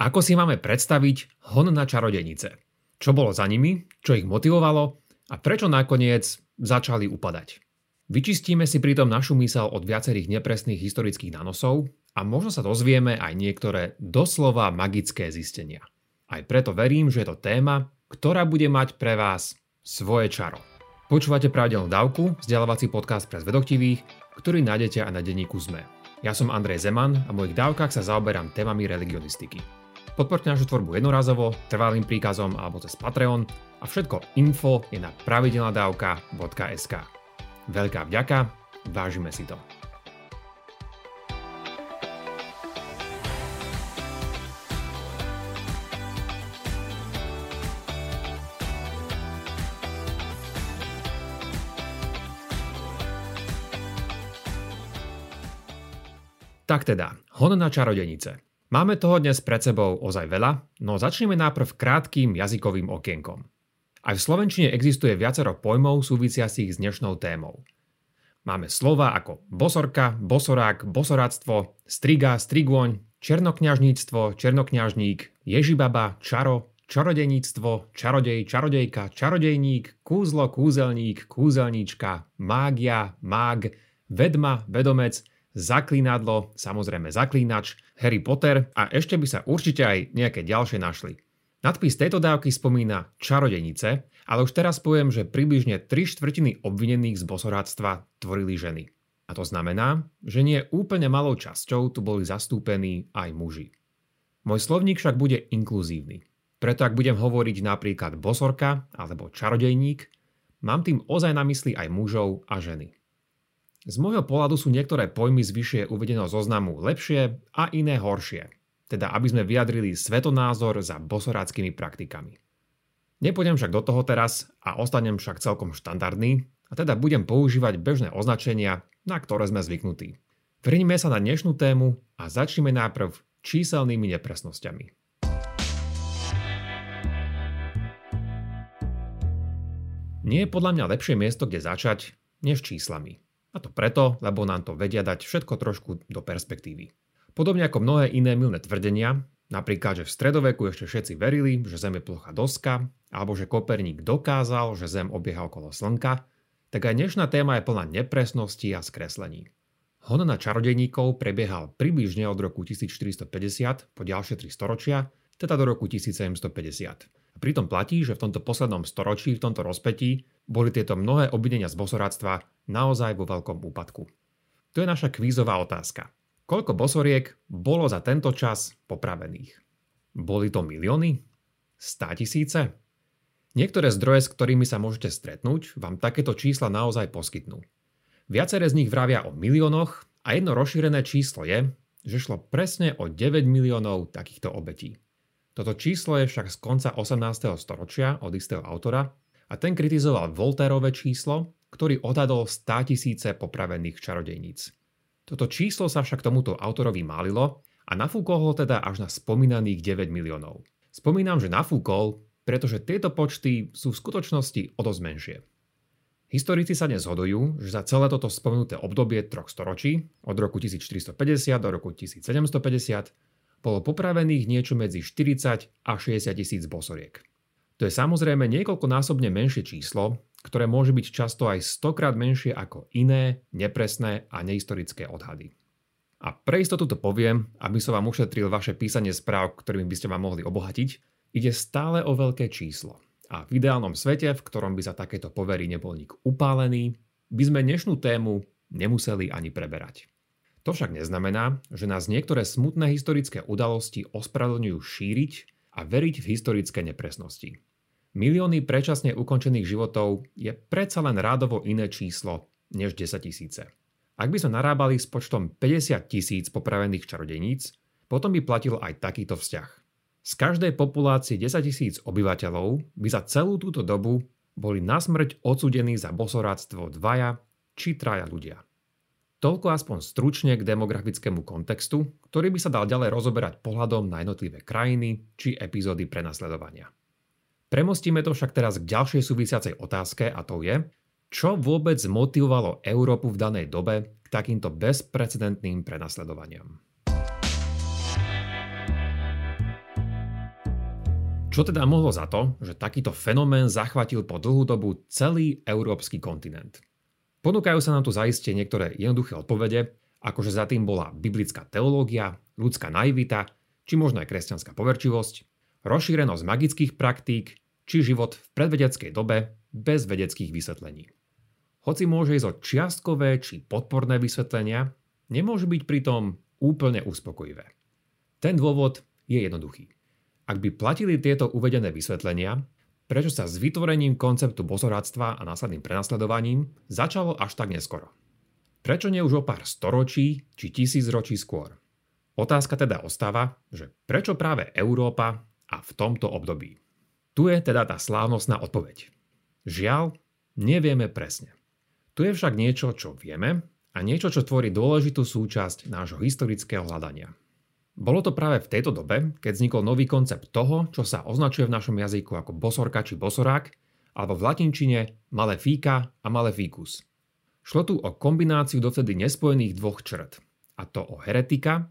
Ako si máme predstaviť hon na čarodenice? Čo bolo za nimi, čo ich motivovalo a prečo nakoniec začali upadať? Vyčistíme si pritom našu mysel od viacerých nepresných historických nanosov a možno sa dozvieme aj niektoré doslova magické zistenia. Aj preto verím, že je to téma, ktorá bude mať pre vás svoje čaro. Počúvate pravidelnú dávku, vzdelávací podcast pre zvedochtivých, ktorý nájdete aj na denníku ZME. Ja som Andrej Zeman a v mojich dávkach sa zaoberám témami religionistiky. Podporte našu tvorbu jednorazovo, trvalým príkazom alebo cez Patreon a všetko info je na pravidelnadavka.sk. Veľká vďaka, vážime si to. Tak teda, hon na čarodenice. Máme toho dnes pred sebou ozaj veľa, no začneme najprv krátkým jazykovým okienkom. Aj v Slovenčine existuje viacero pojmov súvisiacich s dnešnou témou. Máme slova ako bosorka, bosorák, bosoráctvo, striga, strigôň, černokňažníctvo, černokňažník, ježibaba, čaro, čarodeníctvo, čarodej, čarodejka, čarodejník, kúzlo, kúzelník, kúzelníčka, mágia, mág, vedma, vedomec, zaklínadlo, samozrejme zaklínač, Harry Potter a ešte by sa určite aj nejaké ďalšie našli. Nadpis tejto dávky spomína čarodenice, ale už teraz poviem, že približne 3 štvrtiny obvinených z bosoráctva tvorili ženy. A to znamená, že nie úplne malou časťou tu boli zastúpení aj muži. Môj slovník však bude inkluzívny. Preto ak budem hovoriť napríklad bosorka alebo čarodejník, mám tým ozaj na mysli aj mužov a ženy. Z môjho pohľadu sú niektoré pojmy z vyššie uvedeného zoznamu lepšie a iné horšie, teda aby sme vyjadrili svetonázor za bosoráckými praktikami. Nepôjdem však do toho teraz a ostanem však celkom štandardný a teda budem používať bežné označenia, na ktoré sme zvyknutí. Vrňme sa na dnešnú tému a začneme najprv číselnými nepresnosťami. Nie je podľa mňa lepšie miesto, kde začať, než číslami. A to preto, lebo nám to vedia dať všetko trošku do perspektívy. Podobne ako mnohé iné milné tvrdenia, napríklad, že v stredoveku ešte všetci verili, že Zem je plocha doska, alebo že Koperník dokázal, že Zem obieha okolo Slnka, tak aj dnešná téma je plná nepresností a skreslení. Hon na čarodejníkov prebiehal približne od roku 1450 po ďalšie tri storočia, teda do roku 1750. A pritom platí, že v tomto poslednom storočí, v tomto rozpetí, boli tieto mnohé obvinenia z bosoráctva naozaj vo veľkom úpadku. To je naša kvízová otázka. Koľko bosoriek bolo za tento čas popravených? Boli to milióny? Stá tisíce? Niektoré zdroje, s ktorými sa môžete stretnúť, vám takéto čísla naozaj poskytnú. Viaceré z nich vravia o miliónoch a jedno rozšírené číslo je, že šlo presne o 9 miliónov takýchto obetí. Toto číslo je však z konca 18. storočia od istého autora a ten kritizoval Voltérové číslo, ktorý odhadol 100 tisíce popravených čarodejníc. Toto číslo sa však tomuto autorovi málilo a nafúkol ho teda až na spomínaných 9 miliónov. Spomínam, že nafúkol, pretože tieto počty sú v skutočnosti o dosť menšie. Historici sa dnes zhodujú, že za celé toto spomenuté obdobie troch storočí, od roku 1450 do roku 1750, bolo popravených niečo medzi 40 a 60 tisíc bosoriek. To je samozrejme niekoľkonásobne menšie číslo, ktoré môže byť často aj stokrát menšie ako iné, nepresné a nehistorické odhady. A pre istotu to poviem, aby som vám ušetril vaše písanie správ, ktorými by ste vám mohli obohatiť, ide stále o veľké číslo. A v ideálnom svete, v ktorom by za takéto povery nebol nik upálený, by sme dnešnú tému nemuseli ani preberať. To však neznamená, že nás niektoré smutné historické udalosti ospravedlňujú šíriť a veriť v historické nepresnosti. Milióny predčasne ukončených životov je predsa len rádovo iné číslo než 10 tisíce. Ak by sme narábali s počtom 50 tisíc popravených čarodeníc, potom by platil aj takýto vzťah. Z každej populácie 10 tisíc obyvateľov by za celú túto dobu boli na smrť odsudení za bosoráctvo dvaja či traja ľudia. Toľko aspoň stručne k demografickému kontextu, ktorý by sa dal ďalej rozoberať pohľadom na jednotlivé krajiny či epizódy prenasledovania. Premostíme to však teraz k ďalšej súvisiacej otázke a to je, čo vôbec motivovalo Európu v danej dobe k takýmto bezprecedentným prenasledovaniam. Čo teda mohlo za to, že takýto fenomén zachvatil po dlhú dobu celý európsky kontinent? Ponúkajú sa nám tu zaiste niektoré jednoduché odpovede, akože za tým bola biblická teológia, ľudská naivita, či možno aj kresťanská poverčivosť, rozšírenosť magických praktík, či život v predvedeckej dobe bez vedeckých vysvetlení. Hoci môže ísť o čiastkové či podporné vysvetlenia, nemôže byť pritom úplne uspokojivé. Ten dôvod je jednoduchý. Ak by platili tieto uvedené vysvetlenia, prečo sa s vytvorením konceptu bosoradstva a následným prenasledovaním začalo až tak neskoro? Prečo nie už o pár storočí či tisíc ročí skôr? Otázka teda ostáva, že prečo práve Európa a v tomto období? Tu je teda tá slávnostná odpoveď. Žiaľ, nevieme presne. Tu je však niečo, čo vieme a niečo, čo tvorí dôležitú súčasť nášho historického hľadania. Bolo to práve v tejto dobe, keď vznikol nový koncept toho, čo sa označuje v našom jazyku ako bosorka či bosorák, alebo v latinčine malefíka a maleficus. Šlo tu o kombináciu dovtedy nespojených dvoch črt, a to o heretika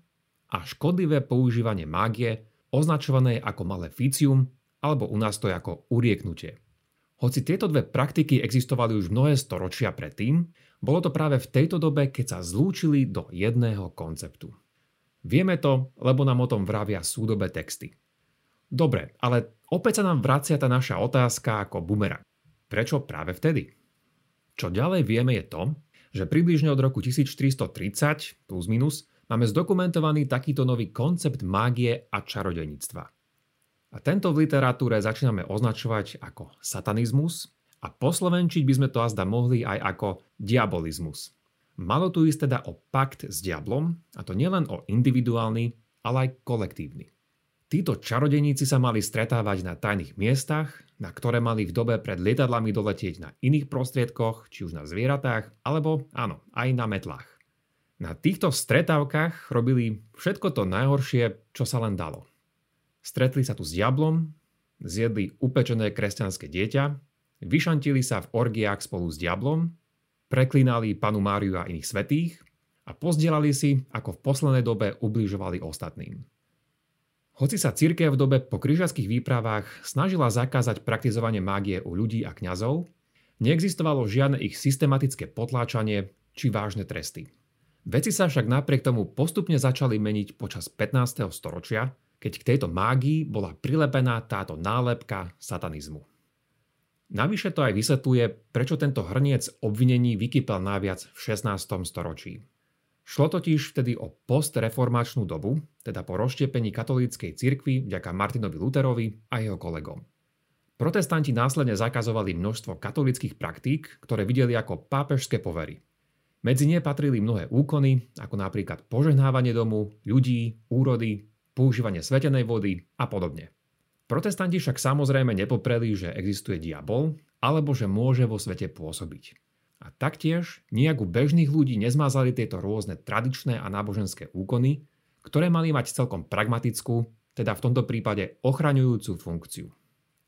a škodlivé používanie mágie, označované ako maleficium, alebo u nás to je ako urieknutie. Hoci tieto dve praktiky existovali už mnohé storočia predtým, bolo to práve v tejto dobe, keď sa zlúčili do jedného konceptu. Vieme to, lebo nám o tom vravia súdobé texty. Dobre, ale opäť sa nám vracia tá naša otázka ako bumerang. Prečo práve vtedy? Čo ďalej vieme je to, že približne od roku 1430 plus minus máme zdokumentovaný takýto nový koncept mágie a čarodejníctva. A tento v literatúre začíname označovať ako satanizmus a poslovenčiť by sme to azda mohli aj ako diabolizmus. Malo tu ísť teda o pakt s diablom, a to nielen o individuálny, ale aj kolektívny. Títo čarodeníci sa mali stretávať na tajných miestach, na ktoré mali v dobe pred lietadlami doletieť na iných prostriedkoch, či už na zvieratách, alebo áno, aj na metlách. Na týchto stretávkach robili všetko to najhoršie, čo sa len dalo. Stretli sa tu s diablom, zjedli upečené kresťanské dieťa, vyšantili sa v orgiách spolu s diablom preklinali panu Máriu a iných svetých a pozdielali si, ako v poslednej dobe ubližovali ostatným. Hoci sa církev v dobe po križarských výpravách snažila zakázať praktizovanie mágie u ľudí a kňazov, neexistovalo žiadne ich systematické potláčanie či vážne tresty. Veci sa však napriek tomu postupne začali meniť počas 15. storočia, keď k tejto mágii bola prilepená táto nálepka satanizmu. Navyše to aj vysvetľuje, prečo tento hrniec obvinení vykypel najviac v 16. storočí. Šlo totiž vtedy o postreformačnú dobu, teda po rozštiepení katolíckej cirkvi vďaka Martinovi Luterovi a jeho kolegom. Protestanti následne zakazovali množstvo katolických praktík, ktoré videli ako pápežské povery. Medzi ne patrili mnohé úkony, ako napríklad požehnávanie domu, ľudí, úrody, používanie svetenej vody a podobne. Protestanti však samozrejme nepopreli, že existuje diabol, alebo že môže vo svete pôsobiť. A taktiež nejak u bežných ľudí nezmázali tieto rôzne tradičné a náboženské úkony, ktoré mali mať celkom pragmatickú, teda v tomto prípade ochraňujúcu funkciu.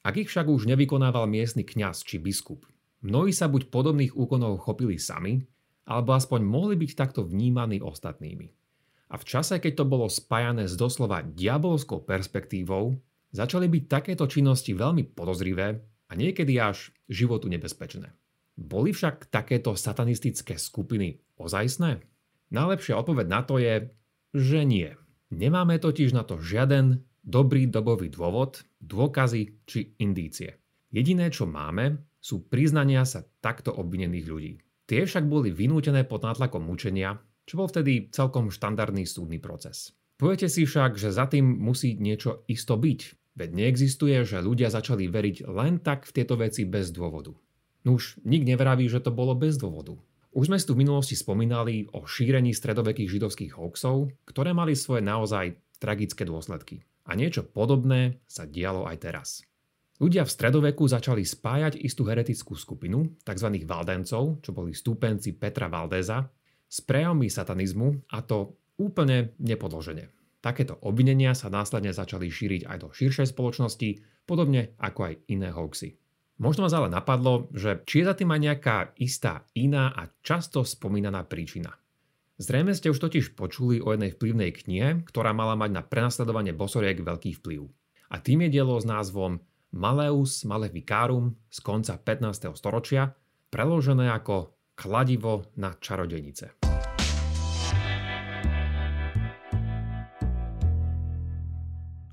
Ak ich však už nevykonával miestny kňaz či biskup, mnohí sa buď podobných úkonov chopili sami, alebo aspoň mohli byť takto vnímaní ostatnými. A v čase, keď to bolo spájané s doslova diabolskou perspektívou, začali byť takéto činnosti veľmi podozrivé a niekedy až životu nebezpečné. Boli však takéto satanistické skupiny ozajstné? Najlepšia odpoveď na to je, že nie. Nemáme totiž na to žiaden dobrý dobový dôvod, dôkazy či indície. Jediné, čo máme, sú priznania sa takto obvinených ľudí. Tie však boli vynútené pod nátlakom mučenia, čo bol vtedy celkom štandardný súdny proces. Poviete si však, že za tým musí niečo isto byť, Veď neexistuje, že ľudia začali veriť len tak v tieto veci bez dôvodu. Nuž, nik nevraví, že to bolo bez dôvodu. Už sme tu v minulosti spomínali o šírení stredovekých židovských hoaxov, ktoré mali svoje naozaj tragické dôsledky. A niečo podobné sa dialo aj teraz. Ľudia v stredoveku začali spájať istú heretickú skupinu, tzv. Valdencov, čo boli stúpenci Petra Valdeza, s prejavmi satanizmu a to úplne nepodložene. Takéto obvinenia sa následne začali šíriť aj do širšej spoločnosti, podobne ako aj iné hoaxy. Možno vás ale napadlo, že či je za tým aj nejaká istá iná a často spomínaná príčina. Zrejme ste už totiž počuli o jednej vplyvnej knihe, ktorá mala mať na prenasledovanie bosoriek veľký vplyv. A tým je dielo s názvom Maleus Maleficarum z konca 15. storočia, preložené ako kladivo na čarodejnice.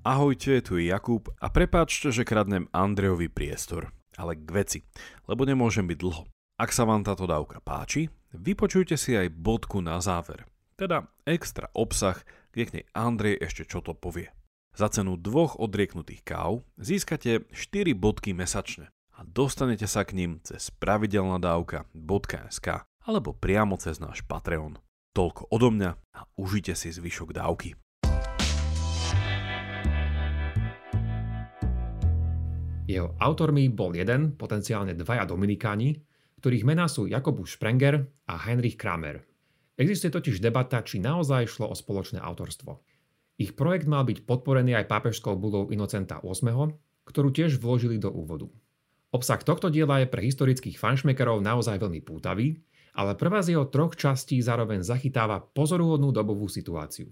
Ahojte, tu je Jakub a prepáčte, že kradnem Andrejovi priestor, ale k veci, lebo nemôžem byť dlho. Ak sa vám táto dávka páči, vypočujte si aj bodku na záver, teda extra obsah, kde k nej Andrej ešte čo to povie. Za cenu dvoch odrieknutých káv získate 4 bodky mesačne a dostanete sa k ním cez pravidelnadavka.sk alebo priamo cez náš Patreon. Toľko odo mňa a užite si zvyšok dávky. Jeho autormi bol jeden, potenciálne dvaja Dominikáni, ktorých mená sú Jakobus Sprenger a Heinrich Kramer. Existuje totiž debata, či naozaj šlo o spoločné autorstvo. Ich projekt mal byť podporený aj pápežskou budou Inocenta VIII, ktorú tiež vložili do úvodu. Obsah tohto diela je pre historických fanšmekerov naozaj veľmi pútavý, ale prvá z jeho troch častí zároveň zachytáva pozoruhodnú dobovú situáciu.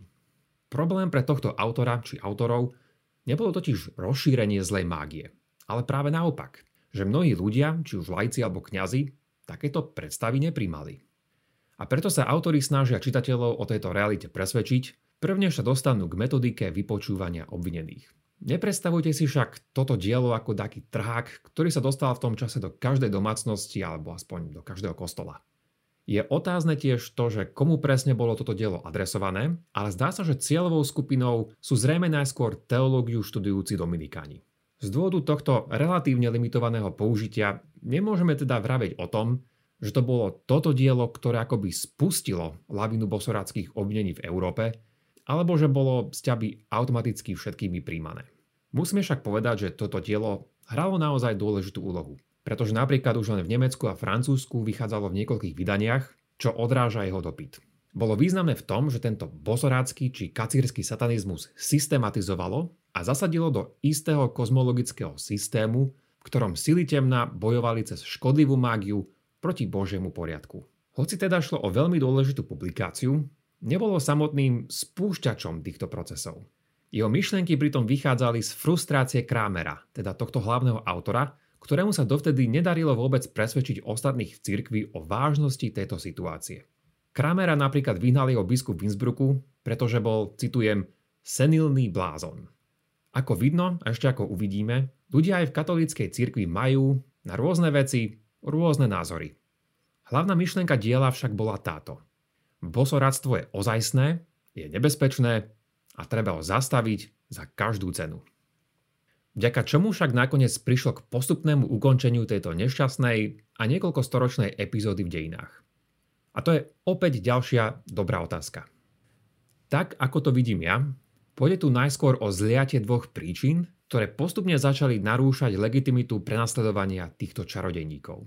Problém pre tohto autora či autorov nebolo totiž rozšírenie zlej mágie – ale práve naopak, že mnohí ľudia, či už lajci alebo kňazi, takéto predstavy nepríjmali. A preto sa autori snažia čitateľov o tejto realite presvedčiť, prvne sa dostanú k metodike vypočúvania obvinených. Nepredstavujte si však toto dielo ako taký trhák, ktorý sa dostal v tom čase do každej domácnosti alebo aspoň do každého kostola. Je otázne tiež to, že komu presne bolo toto dielo adresované, ale zdá sa, že cieľovou skupinou sú zrejme najskôr teológiu študujúci dominikáni. Z dôvodu tohto relatívne limitovaného použitia nemôžeme teda vraveť o tom, že to bolo toto dielo, ktoré akoby spustilo lavinu bosoráckých obvinení v Európe, alebo že bolo sťaby automaticky všetkými príjmané. Musíme však povedať, že toto dielo hralo naozaj dôležitú úlohu, pretože napríklad už len v Nemecku a Francúzsku vychádzalo v niekoľkých vydaniach, čo odráža jeho dopyt. Bolo významné v tom, že tento bosorácky či kacírsky satanizmus systematizovalo a zasadilo do istého kozmologického systému, v ktorom sily temna bojovali cez škodlivú mágiu proti Božiemu poriadku. Hoci teda šlo o veľmi dôležitú publikáciu, nebolo samotným spúšťačom týchto procesov. Jeho myšlenky pritom vychádzali z frustrácie Krámera, teda tohto hlavného autora, ktorému sa dovtedy nedarilo vôbec presvedčiť ostatných v cirkvi o vážnosti tejto situácie. Kramera napríklad vyhnal jeho biskup v Innsbrucku, pretože bol, citujem, senilný blázon. Ako vidno, a ešte ako uvidíme, ľudia aj v katolíckej cirkvi majú na rôzne veci rôzne názory. Hlavná myšlienka diela však bola táto. Bosoradstvo je ozajstné, je nebezpečné a treba ho zastaviť za každú cenu. Vďaka čomu však nakoniec prišlo k postupnému ukončeniu tejto nešťastnej a niekoľko storočnej epizódy v dejinách. A to je opäť ďalšia dobrá otázka. Tak ako to vidím ja, pôjde tu najskôr o zliatie dvoch príčin, ktoré postupne začali narúšať legitimitu prenasledovania týchto čarodejníkov.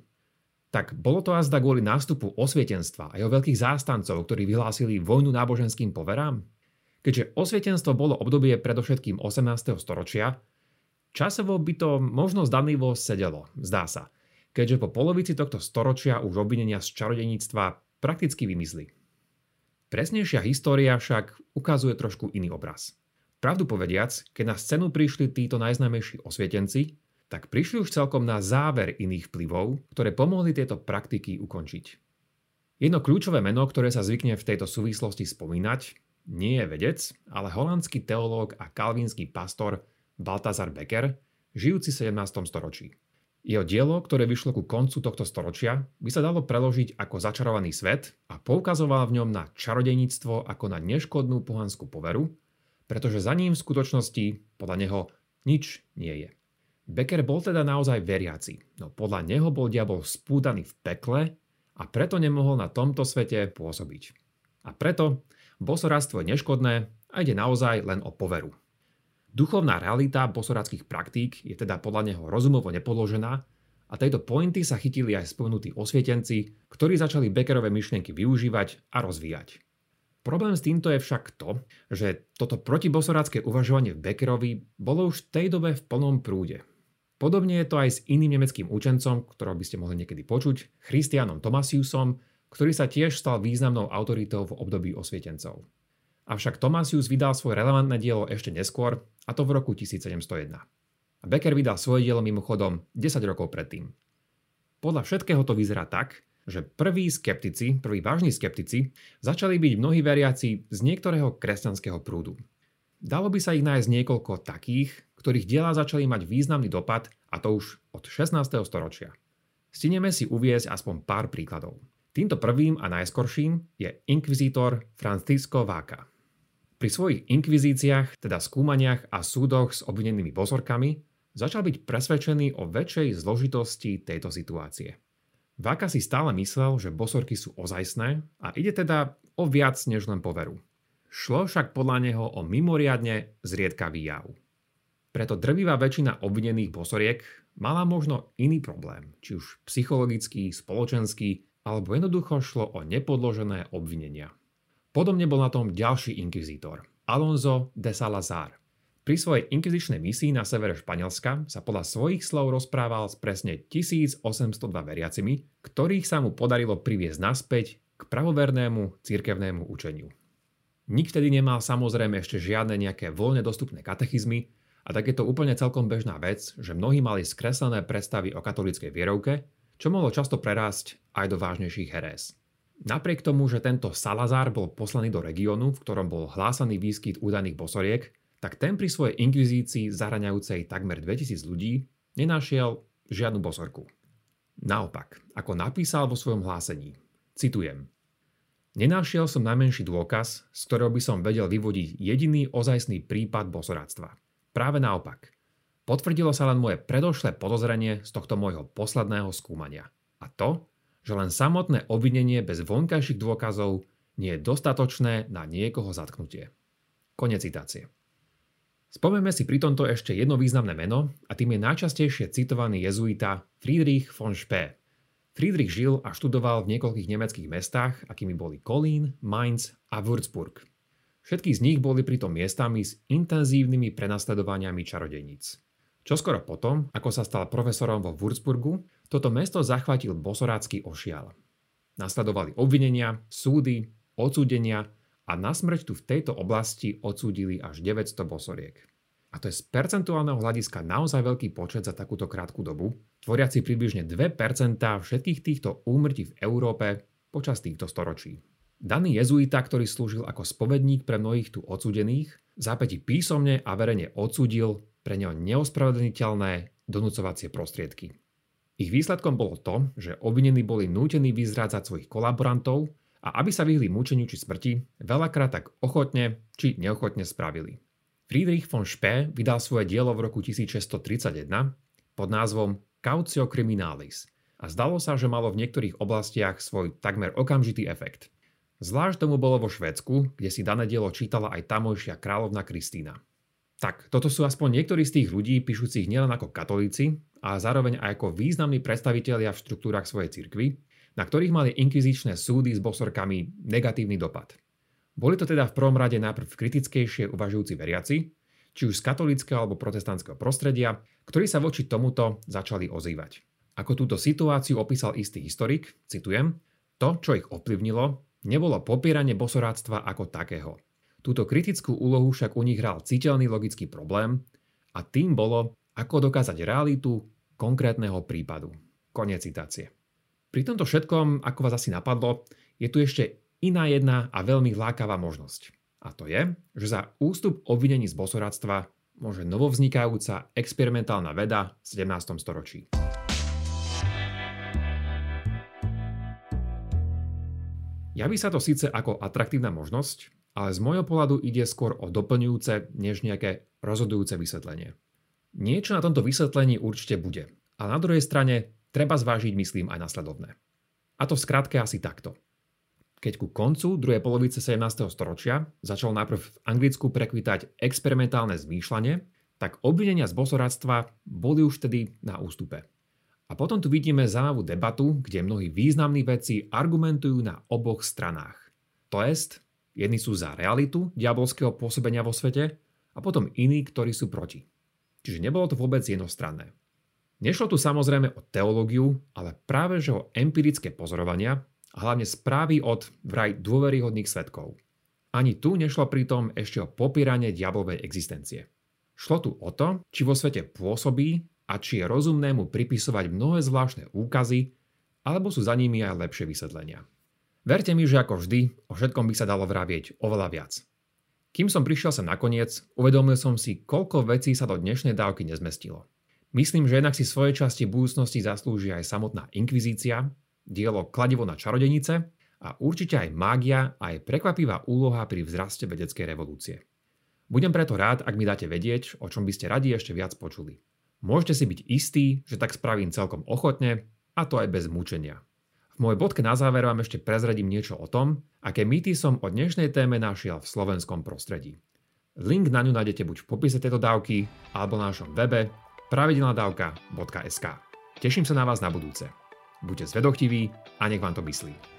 Tak bolo to azda kvôli nástupu osvietenstva a jeho veľkých zástancov, ktorí vyhlásili vojnu náboženským poverám? Keďže osvietenstvo bolo obdobie predovšetkým 18. storočia, časovo by to možno zdanlivo sedelo, zdá sa, keďže po polovici tohto storočia už obvinenia z čarodeníctva prakticky vymizli. Presnejšia história však ukazuje trošku iný obraz. Pravdu povediac, keď na scénu prišli títo najznámejší osvietenci, tak prišli už celkom na záver iných vplyvov, ktoré pomohli tieto praktiky ukončiť. Jedno kľúčové meno, ktoré sa zvykne v tejto súvislosti spomínať, nie je vedec, ale holandský teológ a kalvínsky pastor Baltazar Becker, žijúci v 17. storočí. Jeho dielo, ktoré vyšlo ku koncu tohto storočia, by sa dalo preložiť ako začarovaný svet a poukazoval v ňom na čarodejníctvo ako na neškodnú pohanskú poveru, pretože za ním v skutočnosti, podľa neho, nič nie je. Becker bol teda naozaj veriaci, no podľa neho bol diabol spúdaný v pekle a preto nemohol na tomto svete pôsobiť. A preto bosoradstvo je neškodné a ide naozaj len o poveru. Duchovná realita bosoradských praktík je teda podľa neho rozumovo nepodložená a tejto pointy sa chytili aj spomenutí osvietenci, ktorí začali Beckerové myšlienky využívať a rozvíjať. Problém s týmto je však to, že toto protibosoradské uvažovanie v Beckerovi bolo už v tej dobe v plnom prúde. Podobne je to aj s iným nemeckým učencom, ktorého by ste mohli niekedy počuť, Christianom Tomasiusom, ktorý sa tiež stal významnou autoritou v období osvietencov. Avšak Thomasius vydal svoje relevantné dielo ešte neskôr, a to v roku 1701. A Becker vydal svoje dielo mimochodom 10 rokov predtým. Podľa všetkého to vyzerá tak, že prví skeptici, prví vážni skeptici, začali byť mnohí veriaci z niektorého kresťanského prúdu. Dalo by sa ich nájsť niekoľko takých, ktorých diela začali mať významný dopad, a to už od 16. storočia. Stineme si uviezť aspoň pár príkladov. Týmto prvým a najskorším je inkvizítor Francisco Váka. Pri svojich inkvizíciách, teda skúmaniach a súdoch s obvinenými bozorkami, začal byť presvedčený o väčšej zložitosti tejto situácie. Váka si stále myslel, že bosorky sú ozajstné a ide teda o viac než len poveru. Šlo však podľa neho o mimoriadne zriedkavý jav. Preto drvivá väčšina obvinených bosoriek mala možno iný problém, či už psychologický, spoločenský, alebo jednoducho šlo o nepodložené obvinenia. Podobne bol na tom ďalší inkvizítor, Alonso de Salazar. Pri svojej inkvizičnej misii na severe Španielska sa podľa svojich slov rozprával s presne 1802 veriacimi, ktorých sa mu podarilo priviesť naspäť k pravovernému cirkevnému učeniu. Nik vtedy nemal samozrejme ešte žiadne nejaké voľne dostupné katechizmy a tak je to úplne celkom bežná vec, že mnohí mali skreslené predstavy o katolíckej vierovke, čo mohlo často prerásť aj do vážnejších herés. Napriek tomu, že tento Salazar bol poslaný do regiónu, v ktorom bol hlásaný výskyt údaných bosoriek, tak ten pri svojej inkvizícii zahraňajúcej takmer 2000 ľudí nenašiel žiadnu bosorku. Naopak, ako napísal vo svojom hlásení, citujem, Nenašiel som najmenší dôkaz, z ktorého by som vedel vyvodiť jediný ozajstný prípad bosoráctva. Práve naopak. Potvrdilo sa len moje predošlé podozrenie z tohto môjho posledného skúmania. A to, že len samotné obvinenie bez vonkajších dôkazov nie je dostatočné na niekoho zatknutie. Konec citácie. Spomeme si pri tomto ešte jedno významné meno a tým je najčastejšie citovaný jezuita Friedrich von Spee. Friedrich žil a študoval v niekoľkých nemeckých mestách, akými boli Kolín, Mainz a Würzburg. Všetky z nich boli pritom miestami s intenzívnymi prenasledovaniami čarodejníc. Čoskoro potom, ako sa stal profesorom vo Würzburgu, toto mesto zachvatil bosorácky ošial. Nasledovali obvinenia, súdy, odsúdenia a na smrť tu v tejto oblasti odsúdili až 900 bosoriek. A to je z percentuálneho hľadiska naozaj veľký počet za takúto krátku dobu, tvoriaci približne 2% všetkých týchto úmrtí v Európe počas týchto storočí. Daný jezuita, ktorý slúžil ako spovedník pre mnohých tu odsúdených, zápäti písomne a verejne odsúdil pre neho neospravedlniteľné donúcovacie prostriedky. Ich výsledkom bolo to, že obvinení boli nútení vyzrádzať svojich kolaborantov a aby sa vyhli mučeniu či smrti, veľakrát tak ochotne či neochotne spravili. Friedrich von Spee vydal svoje dielo v roku 1631 pod názvom Cautio Criminalis a zdalo sa, že malo v niektorých oblastiach svoj takmer okamžitý efekt. Zvlášť tomu bolo vo Švédsku, kde si dané dielo čítala aj tamojšia kráľovna Kristína. Tak, toto sú aspoň niektorí z tých ľudí, píšucich nielen ako katolíci, a zároveň aj ako významní predstavitelia v štruktúrach svojej cirkvy, na ktorých mali inkvizičné súdy s bosorkami negatívny dopad. Boli to teda v prvom rade najprv kritickejšie uvažujúci veriaci, či už z katolického alebo protestantského prostredia, ktorí sa voči tomuto začali ozývať. Ako túto situáciu opísal istý historik, citujem, to, čo ich ovplyvnilo, nebolo popieranie bosoráctva ako takého. Túto kritickú úlohu však u nich hral citeľný logický problém a tým bolo, ako dokázať realitu konkrétneho prípadu. Konec citácie. Pri tomto všetkom, ako vás asi napadlo, je tu ešte iná jedna a veľmi lákavá možnosť. A to je, že za ústup obvinení z bosoradstva môže novovznikajúca experimentálna veda v 17. storočí. Javí sa to síce ako atraktívna možnosť, ale z môjho pohľadu ide skôr o doplňujúce, než nejaké rozhodujúce vysvetlenie. Niečo na tomto vysvetlení určite bude. A na druhej strane treba zvážiť, myslím, aj nasledovné. A to v skratke asi takto. Keď ku koncu druhej polovice 17. storočia začalo najprv v Anglicku prekvitať experimentálne zmýšľanie, tak obvinenia z bosoradstva boli už vtedy na ústupe. A potom tu vidíme zaujímavú debatu, kde mnohí významní vedci argumentujú na oboch stranách. To jest, jedni sú za realitu diabolského pôsobenia vo svete a potom iní, ktorí sú proti. Čiže nebolo to vôbec jednostranné. Nešlo tu samozrejme o teológiu, ale práve že o empirické pozorovania a hlavne správy od vraj dôveryhodných svetkov. Ani tu nešlo pritom ešte o popíranie diablovej existencie. Šlo tu o to, či vo svete pôsobí a či je rozumné mu pripisovať mnohé zvláštne úkazy, alebo sú za nimi aj lepšie vysvetlenia. Verte mi, že ako vždy, o všetkom by sa dalo vravieť oveľa viac. Kým som prišiel sa nakoniec, uvedomil som si, koľko vecí sa do dnešnej dávky nezmestilo. Myslím, že jednak si svoje časti budúcnosti zaslúži aj samotná inkvizícia, dielo Kladivo na čarodenice a určite aj mágia a aj prekvapivá úloha pri vzraste vedeckej revolúcie. Budem preto rád, ak mi dáte vedieť, o čom by ste radi ešte viac počuli. Môžete si byť istí, že tak spravím celkom ochotne, a to aj bez mučenia. V mojej bodke na záver vám ešte prezradím niečo o tom, aké mýty som o dnešnej téme našiel v slovenskom prostredí. Link na ňu nájdete buď v popise tejto dávky, alebo na našom webe pravidelnadavka.sk. Teším sa na vás na budúce. Buďte zvedochtiví a nech vám to myslí.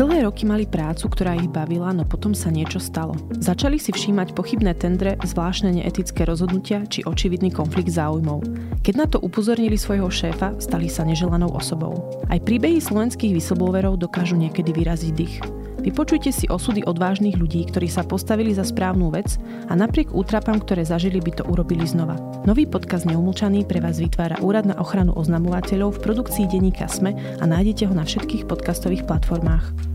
Dlhé roky mali prácu, ktorá ich bavila, no potom sa niečo stalo. Začali si všímať pochybné tendre, zvláštne neetické rozhodnutia či očividný konflikt záujmov. Keď na to upozornili svojho šéfa, stali sa neželanou osobou. Aj príbehy slovenských whistleblowerov dokážu niekedy vyraziť dých. Vypočujte si osudy odvážnych ľudí, ktorí sa postavili za správnu vec a napriek útrapám, ktoré zažili, by to urobili znova. Nový podcast Neumlčaný pre vás vytvára Úrad na ochranu oznamovateľov v produkcii denníka SME a nájdete ho na všetkých podcastových platformách.